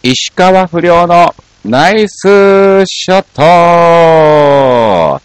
石川不良のナイスショット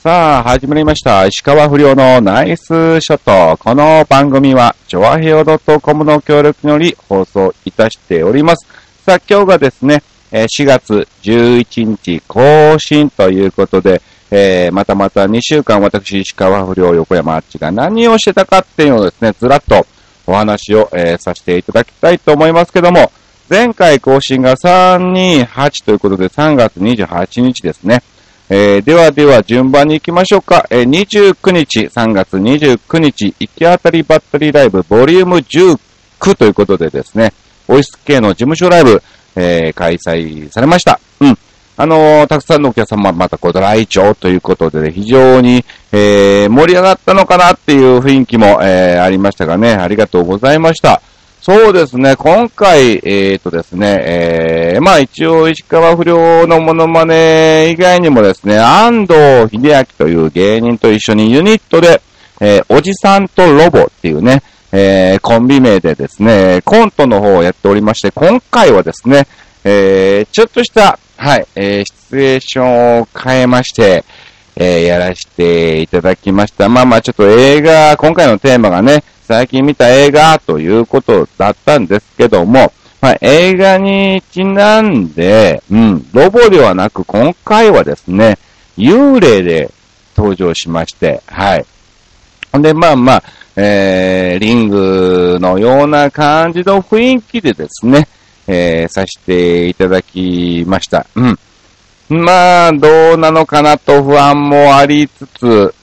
さあ、始まりました。石川不良のナイスショット。この番組は、ジョアヘオ .com の協力により放送いたしております。さあ、今日がですね、4月11日更新ということで、えー、またまた2週間私、石川不良横山あっちが何をしてたかっていうのをですね、ずらっとお話を、えー、させていただきたいと思いますけども、前回更新が328ということで3月28日ですね。えー、ではでは順番に行きましょうか。えー、29日、3月29日、行き当たりバッテリーライブボリューム19ということでですね、オイス系の事務所ライブ、えー、開催されました。うん。あのー、たくさんのお客様またご来場ということで、ね、非常に、えー、盛り上がったのかなっていう雰囲気も、えー、ありましたがね、ありがとうございました。そうですね、今回、えっ、ー、とですね、えー、まあ一応石川不良のモノマネ以外にもですね、安藤秀明という芸人と一緒にユニットで、えー、おじさんとロボっていうね、えー、コンビ名でですね、コントの方をやっておりまして、今回はですね、えー、ちょっとした、はい、えー、シチュエーションを変えまして、えー、やらせていただきました。まあまあちょっと映画、今回のテーマがね、最近見た映画ということだったんですけども、まあ、映画にちなんで、うん、ロボではなく今回はですね、幽霊で登場しまして、はい。ほんで、まあまあ、えー、リングのような感じの雰囲気でですね、えー、させていただきました。うん。まあ、どうなのかなと不安もありつつ、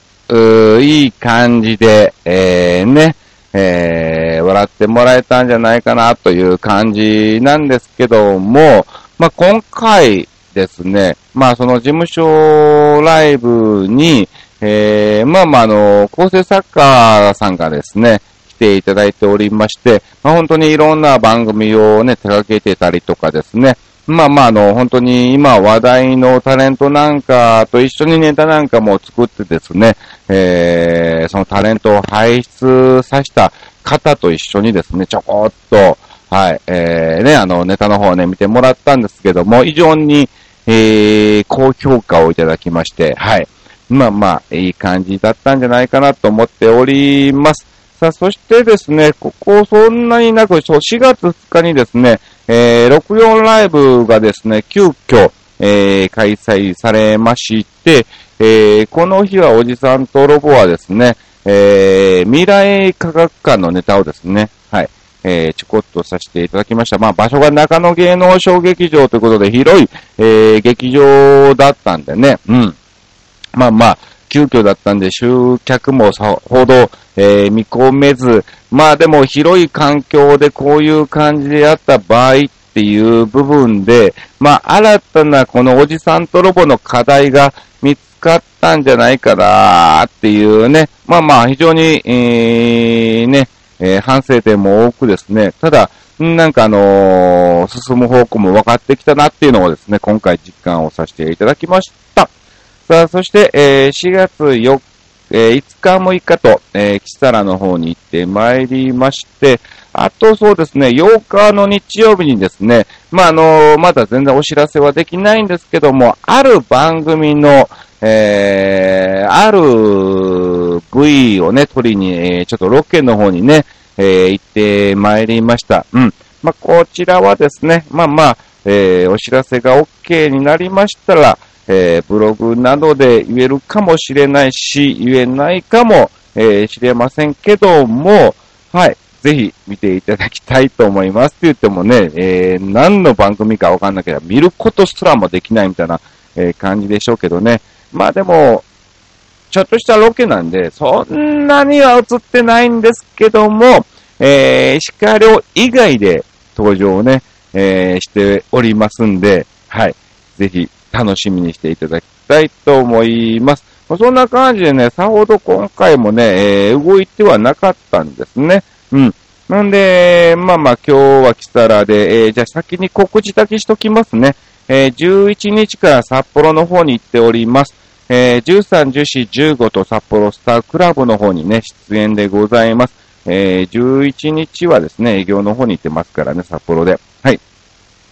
いい感じで、えー、ね、えー、笑ってもらえたんじゃないかなという感じなんですけども、まあ、今回ですね、まあ、その事務所ライブに、えー、まあまあ、あの、構成作家さんがですね、来ていただいておりまして、まあ、本当にいろんな番組をね、手掛けてたりとかですね、まあまあ、あの、本当に今話題のタレントなんかと一緒にネタなんかも作ってですね、えー、そのタレントを輩出させた方と一緒にですね、ちょこっと、はい、えー、ね、あの、ネタの方をね、見てもらったんですけども、非常に、えー、高評価をいただきまして、はい。まあまあ、いい感じだったんじゃないかなと思っております。さあ、そしてですね、ここそんなになく、4月2日にですね、えー、64ライブがですね、急遽、えー、開催されまして、えー、この日はおじさんとロボはですね、えー、未来科学館のネタをですね、はい、えー、ちょこっとさせていただきました。まあ、場所が中野芸能小劇場ということで広い、えー、劇場だったんでね、うん。まあまあ、急遽だったんで集客もさほど、えー、見込めず、まあでも広い環境でこういう感じでやった場合っていう部分で、まあ新たなこのおじさんとロボの課題が見つかったんじゃないかなっていうね、まあまあ非常に、えー、ね、えー、反省点も多くですね、ただ、なんかあのー、進む方向も分かってきたなっていうのをですね、今回実感をさせていただきました。さあ、そして、えー、4月4日、えー、5日6日と、えー、キサラの方に行ってまいりまして、あとそうですね、8日の日曜日にですね、まあ、あのー、まだ全然お知らせはできないんですけども、ある番組の、えー、ある部位をね、取りに、えー、ちょっとロケの方にね、えー、行ってまいりました。うん。まあ、こちらはですね、まあまあ、えー、お知らせが OK になりましたら、えー、ブログなどで言えるかもしれないし、言えないかも、えー、知れませんけども、はい。ぜひ見ていただきたいと思いますって言ってもね、えー、何の番組かわかんなければ見ることすらもできないみたいな、えー、感じでしょうけどね。まあでも、ちょっとしたロケなんで、そんなには映ってないんですけども、えー、石川遼以外で登場をね、えー、しておりますんで、はい。ぜひ楽しみにしていただきたいと思います。そんな感じでね、さほど今回もね、えー、動いてはなかったんですね。うん。なんで、まあまあ今日は来たらで、えー、じゃあ先に告知だけしときますね。えー、11日から札幌の方に行っております。えー、13、14、15と札幌スタークラブの方にね、出演でございます。えー、11日はですね、営業の方に行ってますからね、札幌で。はい。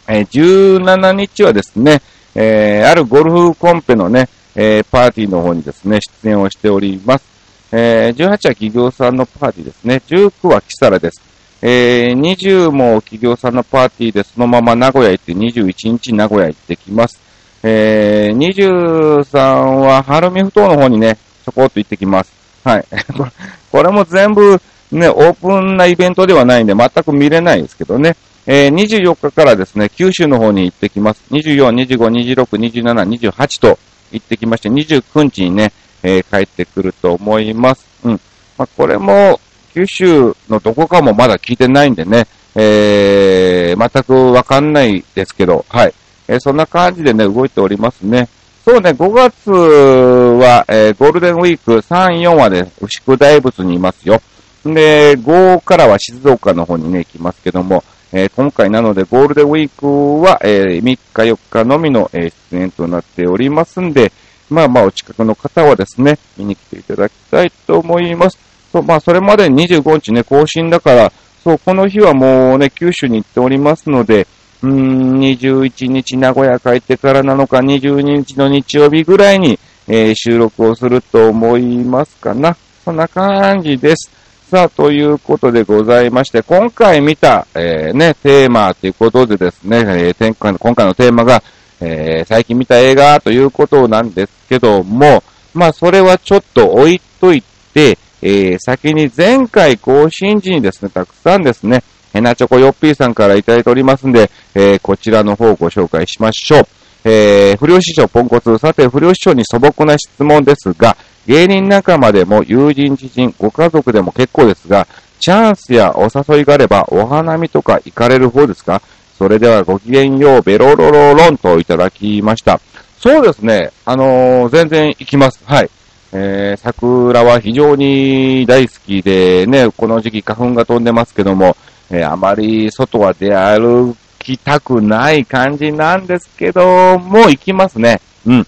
えー、17日はですね、えー、あるゴルフコンペのね、えー、パーティーの方にですね、出演をしております。えー、18は企業さんのパーティーですね。19はキサラです。えー、20も企業さんのパーティーでそのまま名古屋行って21日名古屋行ってきます。えー、23はハルミフトの方にね、ちょこっと行ってきます。はい。これも全部ね、オープンなイベントではないんで全く見れないですけどね。えー、24日からですね、九州の方に行ってきます。24、25、26、27、28と行ってきまして、29日にね、えー、帰ってくると思います。うん。まあ、これも、九州のどこかもまだ聞いてないんでね、えー、全くわかんないですけど、はい。えー、そんな感じでね、動いておりますね。そうね、5月は、えー、ゴールデンウィーク3、4はね、牛久大仏にいますよ。で、5からは静岡の方にね、行きますけども、えー、今回なのでゴールデンウィークは、えー、3日4日のみの、え、出演となっておりますんで、まあまあお近くの方はですね、見に来ていただきたいと思います。そ、まあそれまで25日ね、更新だから、そう、この日はもうね、九州に行っておりますので、うん、21日名古屋帰ってからなのか、22日の日曜日ぐらいに、えー、収録をすると思いますかな。そんな感じです。さあ、ということでございまして、今回見た、えー、ね、テーマということでですね、えー、今回のテーマが、えー、最近見た映画ということなんですけども、まあ、それはちょっと置いといて、えー、先に前回更新時にですね、たくさんですね、ヘナチョコヨッピーさんからいただいておりますんで、えー、こちらの方をご紹介しましょう。えー、不良師匠ポンコツ。さて、不良師匠に素朴な質問ですが、芸人仲間でも友人知人、ご家族でも結構ですが、チャンスやお誘いがあればお花見とか行かれる方ですか？それではごきげんよう、ベロロロロンといただきました。そうですね。あのー、全然行きます。はい。えー、桜は非常に大好きでね、この時期花粉が飛んでますけども、えー、あまり外は出歩きたくない感じなんですけども、行きますね。うん。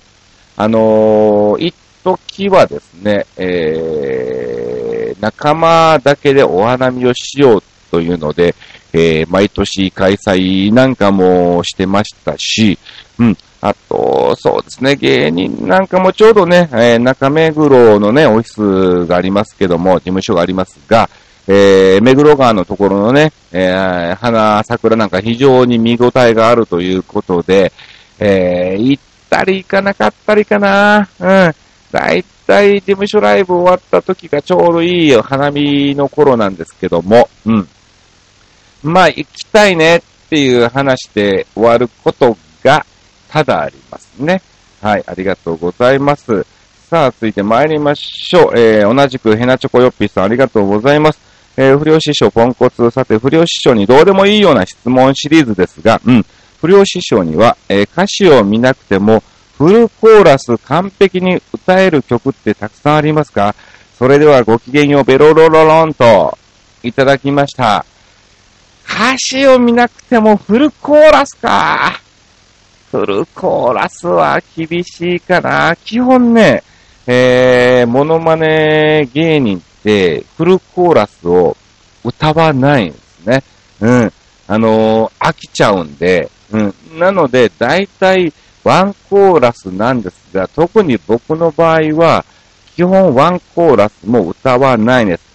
あのー、行っ時はですね、えー、仲間だけでお花見をしようというので、えー、毎年開催なんかもしてましたし、うん。あと、そうですね、芸人なんかもちょうどね、えー、中目黒のね、オフィスがありますけども、事務所がありますが、えー、目黒川のところのね、えー、花、桜なんか非常に見応えがあるということで、えー、行ったり行かなかったりかな、うん。だいたい事務所ライブ終わった時がちょうどいい花見の頃なんですけども、うん。まあ、行きたいねっていう話で終わることがただありますね。はい、ありがとうございます。さあ、続いて参りましょう。えー、同じくヘナチョコヨッピーさんありがとうございます。えー、不良師匠ポンコツ。さて、不良師匠にどうでもいいような質問シリーズですが、うん。不良師匠には、えー、歌詞を見なくても、フルコーラス完璧に歌える曲ってたくさんありますか？それではごきげんようベロロロロンといただきました。歌詞を見なくてもフルコーラスか。フルコーラスは厳しいかな。基本ね、えー、モノマネ芸人ってフルコーラスを歌わないんですね。うん。あのー、飽きちゃうんで、うん。なので、大体、ワンコーラスなんですが、特に僕の場合は、基本ワンコーラスも歌わないんです。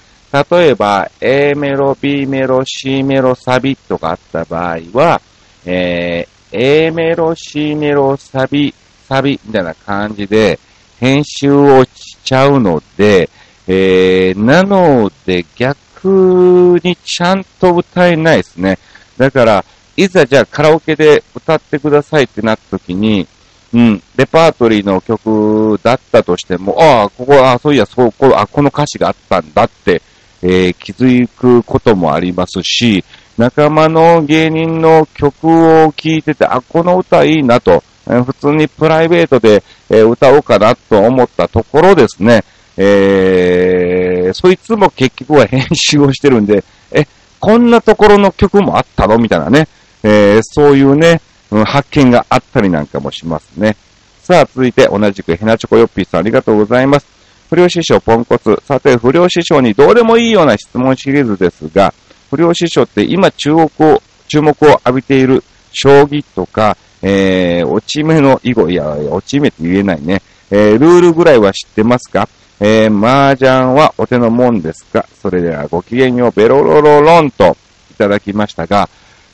例えば、A メロ、B メロ、C メロ、サビとかあった場合は、えー、A メロ、C メロ、サビ、サビみたいな感じで編集をしちゃうので、えー、なので逆にちゃんと歌えないですね。だから、いざじゃあカラオケで歌ってくださいってなった時に、うん、レパートリーの曲だったとしても、ああ、ここ、ああそういや、そう、こあ、この歌詞があったんだって、えー、気づくこともありますし、仲間の芸人の曲を聴いてて、あ、この歌いいなと、えー、普通にプライベートで、えー、歌おうかなと思ったところですね、えー、そいつも結局は編集をしてるんで、え、こんなところの曲もあったの？みたいなね。えー、そういうね、発見があったりなんかもしますね。さあ、続いて同じくヘナチョコヨッピーさんありがとうございます。不良師匠ポンコツ。さて、不良師匠にどうでもいいような質問シリーズですが、不良師匠って今注目を、注目を浴びている将棋とか、えー、落ち目の囲碁、いや、落ち目って言えないね。えー、ルールぐらいは知ってますか？えー、麻雀はお手のもんですか？それではごきげんよう、ベロロロロンといただきましたが、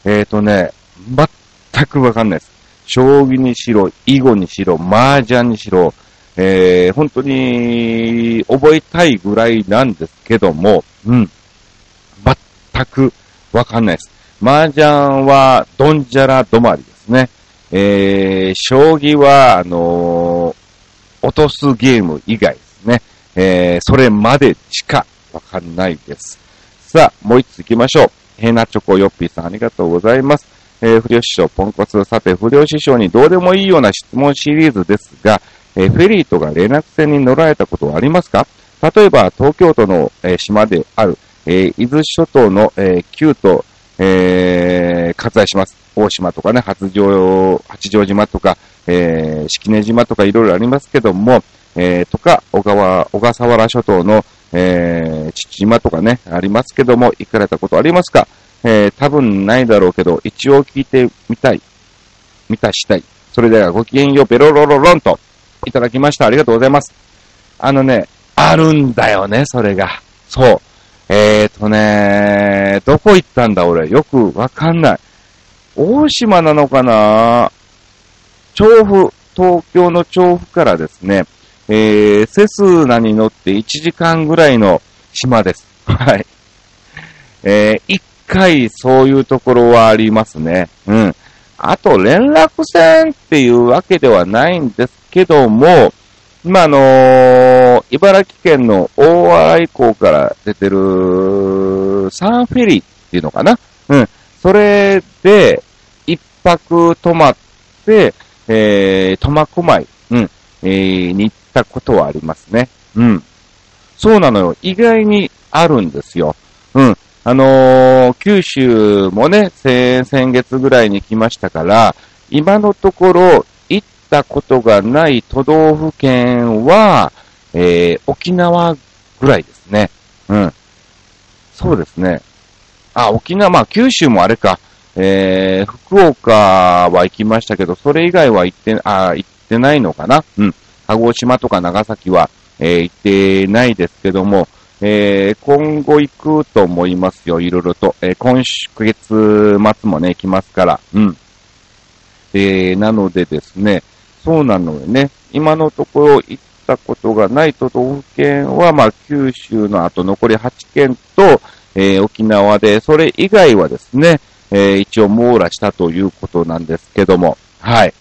えっ、ー、とね、全くわかんないです。将棋にしろ、囲碁にしろ、麻雀にしろ、えー、本当に覚えたいぐらいなんですけども、うん。全くわかんないです。麻雀はドンジャラ止まりですね。えー、将棋は、あのー、落とすゲーム以外ですね。えー、それまでしかわかんないです。さあ、もう一つ行きましょう。ヘナチョコヨッピーさんありがとうございます。えー、不良師匠、ポンコツ。さて、不良師匠にどうでもいいような質問シリーズですが、えー、フェリーとか連絡船に乗られたことはありますか？例えば、東京都の、えー、島である、え、伊豆諸島の、えー、旧都、えー、割愛します。大島とかね、八丈、八丈島とか、え、式根島とかいろいろありますけども、えー、とか、小川、小笠原諸島の、えー、父島とかね、ありますけども、行かれたことありますか？えー、多分ないだろうけど、一応聞いてみたい。見たしたい。それではごきげんよう、ベロロロロンと、いただきました。ありがとうございます。あのね、あるんだよね、それが。そう。えーとね、どこ行ったんだ俺？よくわかんない。大島なのかな？調布、東京の調布からですね、えー、セスナに乗って1時間ぐらいの島です。はい。えー、一回そういうところはありますね。うん。あと、連絡船っていうわけではないんですけども、今あのー、茨城県の大洗港から出てるサンフェリーっていうのかなうん。それで、一泊泊まって、えー、苫小牧、うん、えー、たことはありますね。うん。そうなのよ。意外にあるんですよ。うん。あのー、九州もね、先月ぐらいに来ましたから、今のところ行ったことがない都道府県は、えー、沖縄ぐらいですね。うん。そうですね。あ、沖縄、まあ九州もあれか。えー、福岡は行きましたけど、それ以外は行って、あ、行ってないのかなうん。鹿児島とか長崎は、えー、行ってないですけども、えー、今後行くと思いますよ、いろいろと。えー、今月末もね、行きますから。うん。えー、なのでですね、そうなのよね。今のところ行ったことがない都道府県は、まあ、九州の後残り8県と、えー、沖縄で、それ以外はですね、えー、一応網羅したということなんですけども、はい。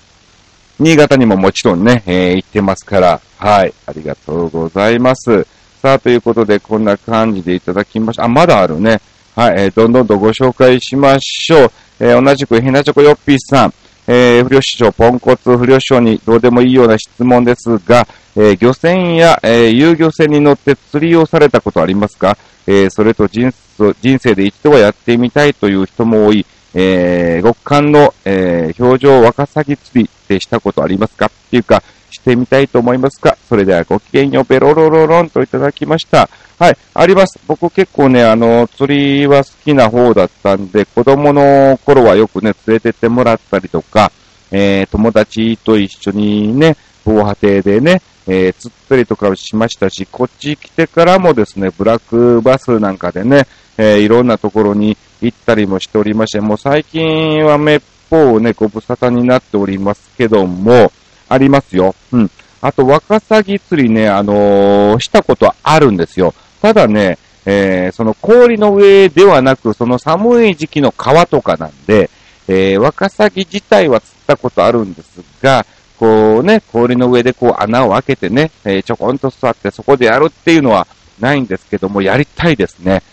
新潟にももちろんね、えー、行ってますから、はい。ありがとうございます。さあ、ということで、こんな感じでいただきました。あ、まだあるね。はい、えー、どんどんとご紹介しましょう。えー、同じく、ひなちょこよっぴーさん。えー、不良師匠、ポンコツ不良師匠にどうでもいいような質問ですが、えー、漁船や、えー、遊漁船に乗って釣りをされたことありますか？えー、それと人人生で一度はやってみたいという人も多い、えー、極寒の、えー、表情ワカサギ釣りってしたことありますか？っていうか、してみたいと思いますか？それではごきげんよう、ベロロロロンといただきました。はい、あります。僕結構ね、あの、釣りは好きな方だったんで、子供の頃はよくね、連れてってもらったりとか、えー、友達と一緒にね、防波堤でね、えー、釣ったりとかしましたし、こっち来てからもですね、ブラックバスなんかでね、えー、いろんなところに行ったりもしておりまして、もう最近はめっぽうね、ご無沙汰になっておりますけども、ありますよ。うん。あと、ワカサギ釣りね、あのー、したことはあるんですよ。ただね、えー、その氷の上ではなく、その寒い時期の川とかなんで、えー、ワカサギ自体は釣ったことあるんですが、こうね、氷の上でこう穴を開けてね、えー、ちょこんと座ってそこでやるっていうのはないんですけども、やりたいですね。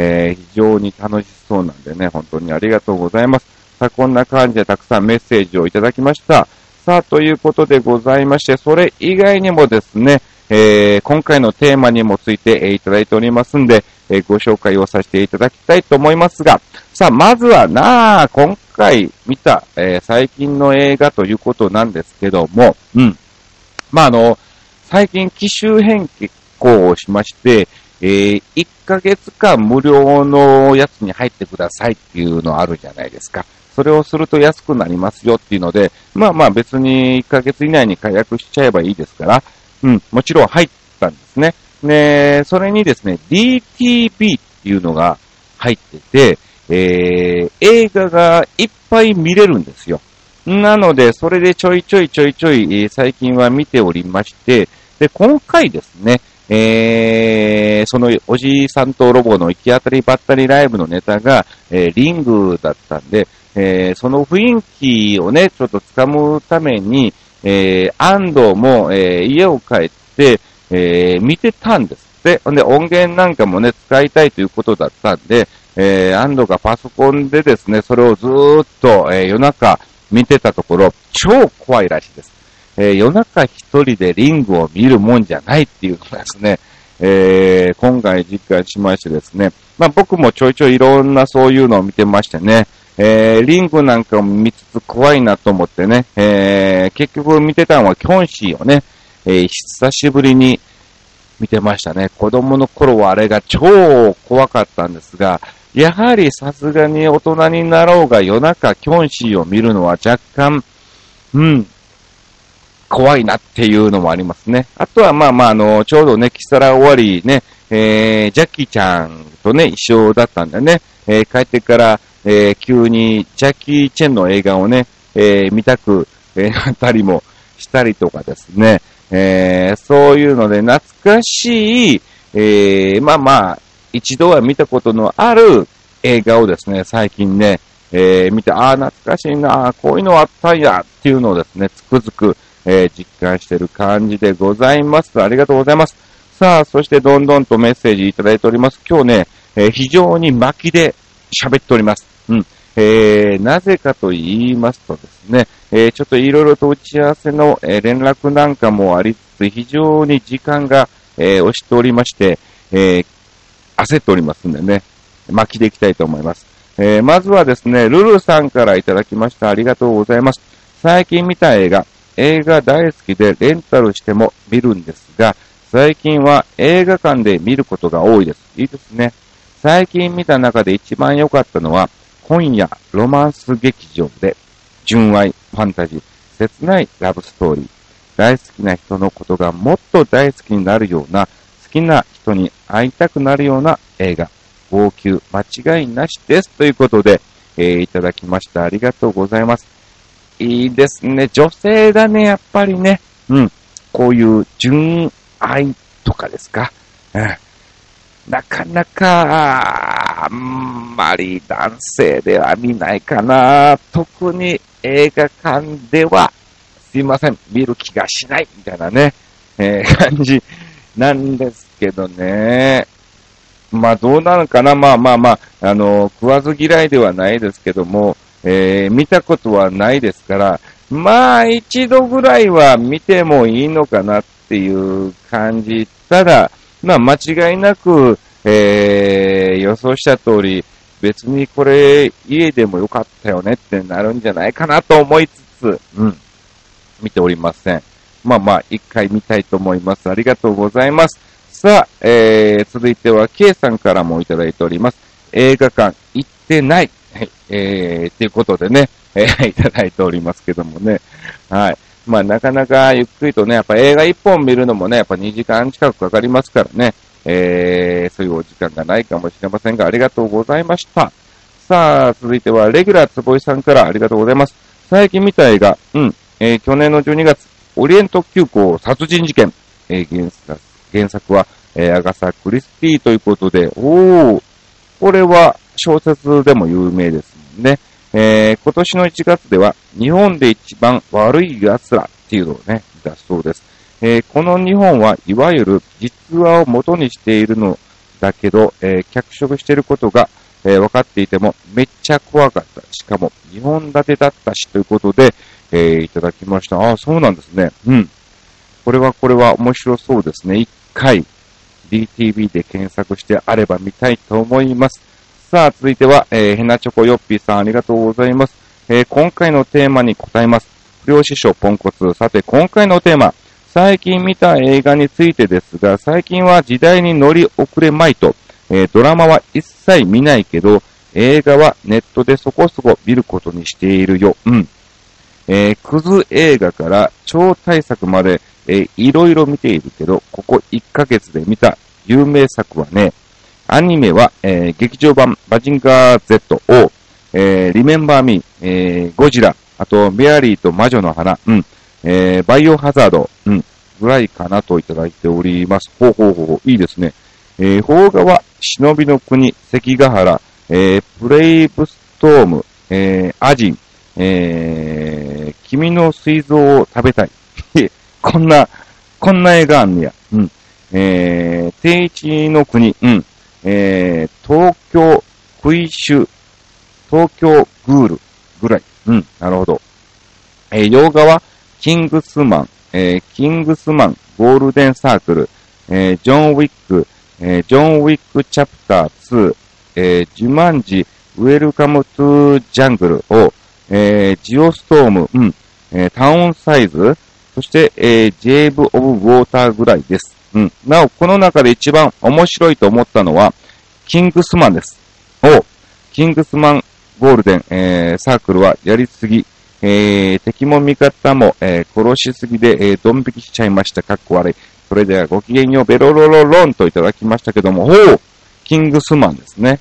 えー、非常に楽しそうなんでね、本当にありがとうございます。さあ、こんな感じでたくさんメッセージをいただきました。さあ、ということでございまして、それ以外にもですね、えー、今回のテーマにもついて、えー、いただいておりますんで、えー、ご紹介をさせていただきたいと思いますが、さあ、まずはなあ、今回見た、えー、最近の映画ということなんですけども、うん。まあ、あの、最近機種変更をしまして、えー、1ヶ月間無料のやつに入ってくださいっていうのあるじゃないですか。それをすると安くなりますよっていうので、まあまあ別に1ヶ月以内に解約しちゃえばいいですから、うん、もちろん入ったんですね。で、それにですね、DTV っていうのが入ってて、えー、映画がいっぱい見れるんですよ。なので、それでちょいちょいちょいちょい、最近は見ておりまして、で、今回ですね、えー、そのおじいさんとロボの行き当たりばったりライブのネタが、えー、リングだったんで、えー、その雰囲気をね、ちょっと掴むために、えー、安藤も、えー、家を帰って、えー、見てたんですって。で、音源なんかもね、使いたいということだったんで、えー、安藤がパソコンでですね、それをずーっと、えー、夜中見てたところ、超怖いらしいです。えー、夜中一人でリングを見るもんじゃないっていうのがですね、えー、今回実感しましてですね、まあ僕もちょいちょいいろんなそういうのを見てましてね、えー、リングなんかも見つつ怖いなと思ってね、えー、結局見てたのはキョンシーをね、えー、久しぶりに見てましたね。子供の頃はあれが超怖かったんですが、やはりさすがに大人になろうが夜中キョンシーを見るのは若干、うん、怖いなっていうのもありますね。あとは、まあまあ、あの、ちょうどね、キサラ終わりね、えー、ジャッキーちゃんとね、一緒だったんだよね。えー、帰ってから、えー、急にジャッキー・チェンの映画をね、えー、見たく、えー、な ったりもしたりとかですね。えー、そういうので懐かしい、えー、まあまあ、一度は見たことのある映画をですね、最近ね、えー、見て、ああ、懐かしいな、こういうのあったんや、っていうのをですね、つくづく、えー、実感してる感じでございます。ありがとうございます。さあ、そしてどんどんとメッセージいただいております。今日ね、えー、非常に巻きで喋っております。うん。えー、なぜかと言いますとですね、えー、ちょっといろいろと打ち合わせの、えー、連絡なんかもありつつ、非常に時間が、えー、押しておりまして、え、焦っておりますんでね、巻きでいきたいと思います。え、まずはですね、ルルさんからいただきました。ありがとうございます。最近見た映画、映画大好きでレンタルしても見るんですが、最近は映画館で見ることが多いです。いいですね。最近見た中で一番良かったのは、今夜ロマンス劇場で、純愛、ファンタジー、切ないラブストーリー、大好きな人のことがもっと大好きになるような、好きな人に会いたくなるような映画、号泣間違いなしです。ということで、えー、いただきました。ありがとうございます。いいですね。女性だね、やっぱりね。うん。こういう純愛とかですか。うん。なかなか、あんまり男性では見ないかな。特に映画館では、すいません、見る気がしない、みたいなね、えー、感じなんですけどね。まあどうなのかな。まあまあまあ、あの、食わず嫌いではないですけども、えー、見たことはないですから、まあ一度ぐらいは見てもいいのかなっていう感じ。ただ、まあ間違いなく、えー、予想した通り、別にこれ家でもよかったよねってなるんじゃないかなと思いつつ、うん、見ておりません。まあまあ、一回見たいと思います。ありがとうございます。さあ、えー、続いては K さんからもいただいております。映画館行ってない。はい、えー、ということでね、えー、いただいておりますけどもね。はい。まあ、なかなかゆっくりとね、やっぱ映画一本見るのもね、やっぱ2時間近くかかりますからね、えー、そういうお時間がないかもしれませんが、ありがとうございました。さあ、続いては、レギュラーつぼいさんからありがとうございます。最近見た映画、うん、えー、去年の12月、オリエント急行殺人事件、えー、原作原作は、えー、アガサ・クリスティということで、おー、これは小説でも有名ですもんね。えー、今年の1月では、日本で一番悪い奴らっていうのをね、出すそうです。えー、この日本はいわゆる実話を元にしているのだけど、えー、脚色していることが、えー、分かっていてもめっちゃ怖かった。しかも2本立てだったしということで、えいただきました。ああ、そうなんですね。うん。これはこれは面白そうですね。一回 DTV で検索してあれば見たいと思います。さあ、続いては、えー、ヘナチョコヨッピーさんありがとうございます。えー、今回のテーマに答えます。不良師匠ポンコツ。さて、今回のテーマ、最近見た映画についてですが、最近は時代に乗り遅れまいと、えー、ドラマは一切見ないけど、映画はネットでそこそこ見ることにしているよ。うん。えー、クズ映画から超大作まで、えー、いろいろ見ているけど、ここ1ヶ月で見た有名作はね、アニメは、えー、劇場版バジンガー Z を、えー、リメンバーミー、えー、ゴジラ、あと、メアリーと魔女の花、うん、えー、バイオハザード、うん、ぐらいかなといただいております。ほうほうほう、いいですね。えー、邦画は、忍びの国、関ヶ原、えー、プレイブストーム、えー、アジン、えー、君の水蔵を食べたい。こんな、こんな映画あんねや。うん。えー、定一の国、うん。えー、東京クイッシュ、東京グールぐらい。うん、なるほど。えー、洋画は、キングスマン、えー、キングスマン、ゴールデンサークル、えー、ジョン・ウィック、えー、ジョン・ウィックチャプター2、えー、ジュマンジ、ウェルカムトゥジャングルを、えー、ジオストーム、うん、えー、タウンサイズ、そして、えー、ジェイブ・オブ・ウォーターぐらいです。うん。なお、この中で一番面白いと思ったのは、キングスマンです。おキングスマンゴールデン、えー、サークルはやりすぎ、えー、敵も味方も、えー、殺しすぎで、えー、ドン引きしちゃいました。かっこ悪い。それではごきげんよう、ベロロロロンといただきましたけども、おうキングスマンですね。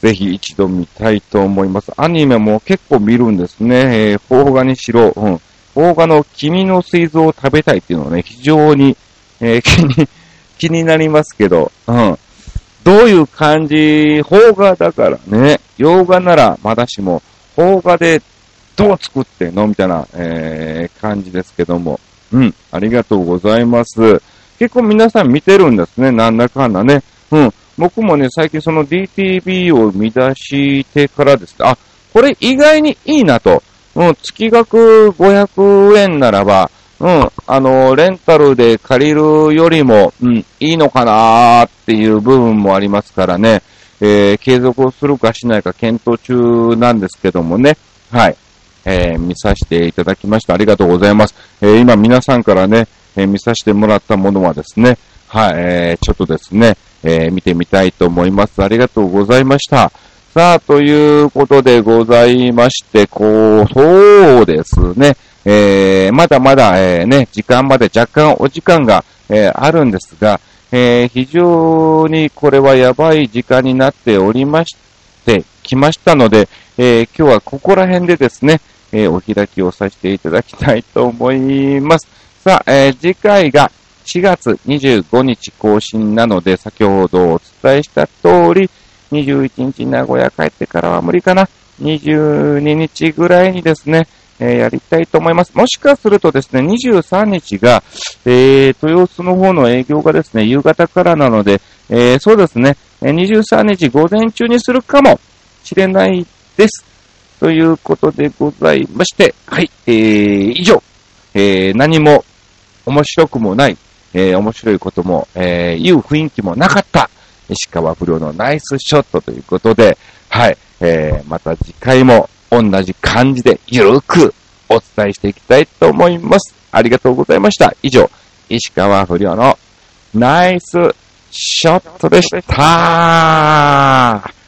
ぜひ一度見たいと思います。アニメも結構見るんですね。えー、邦画にしろ、うん。邦画の君の水蔵を食べたいっていうのはね、非常に、えー、気に、気になりますけど、うん。どういう感じ、邦画だからね、洋画ならまだしも、邦画でどう作ってんの？みたいな、えー、感じですけども。うん、ありがとうございます。結構皆さん見てるんですね、なんだかんだね。うん。僕もね、最近その DTV を見出してからです、あ、これ意外にいいなと。うん、月額500円ならば、うん、あの、レンタルで借りるよりも、うん、いいのかなーっていう部分もありますからね、えー、継続をするかしないか検討中なんですけどもね、はい、えー、見させていただきました。ありがとうございます。えー、今皆さんからね、え見させてもらったものはですね、はい、えちょっとですね、え見てみたいと思います。ありがとうございました。さあ、ということでございまして、こう、そうですね。えー、まだまだ、えー、ね、時間まで若干お時間が、えー、あるんですが、え非常にこれはやばい時間になっておりまして、きましたので、え今日はここら辺でですね、えお開きをさせていただきたいと思います。さあ、え次回が4月25日更新なので、先ほどお伝えした通り、21日名古屋帰ってからは無理かな。22日ぐらいにですね、え、やりたいと思います。もしかするとですね、23日が、えー、豊洲の方の営業がですね、夕方からなので、え、そうですね、23日午前中にするかもしれないです。ということでございまして、はい、えー、以上、えー、何も面白くもない、えー、面白いことも、えー、いう雰囲気もなかった、石川不良のナイスショットということで、はい、えー、また次回も同じ感じでゆるくお伝えしていきたいと思います。ありがとうございました。以上、石川不良のナイスショットでした。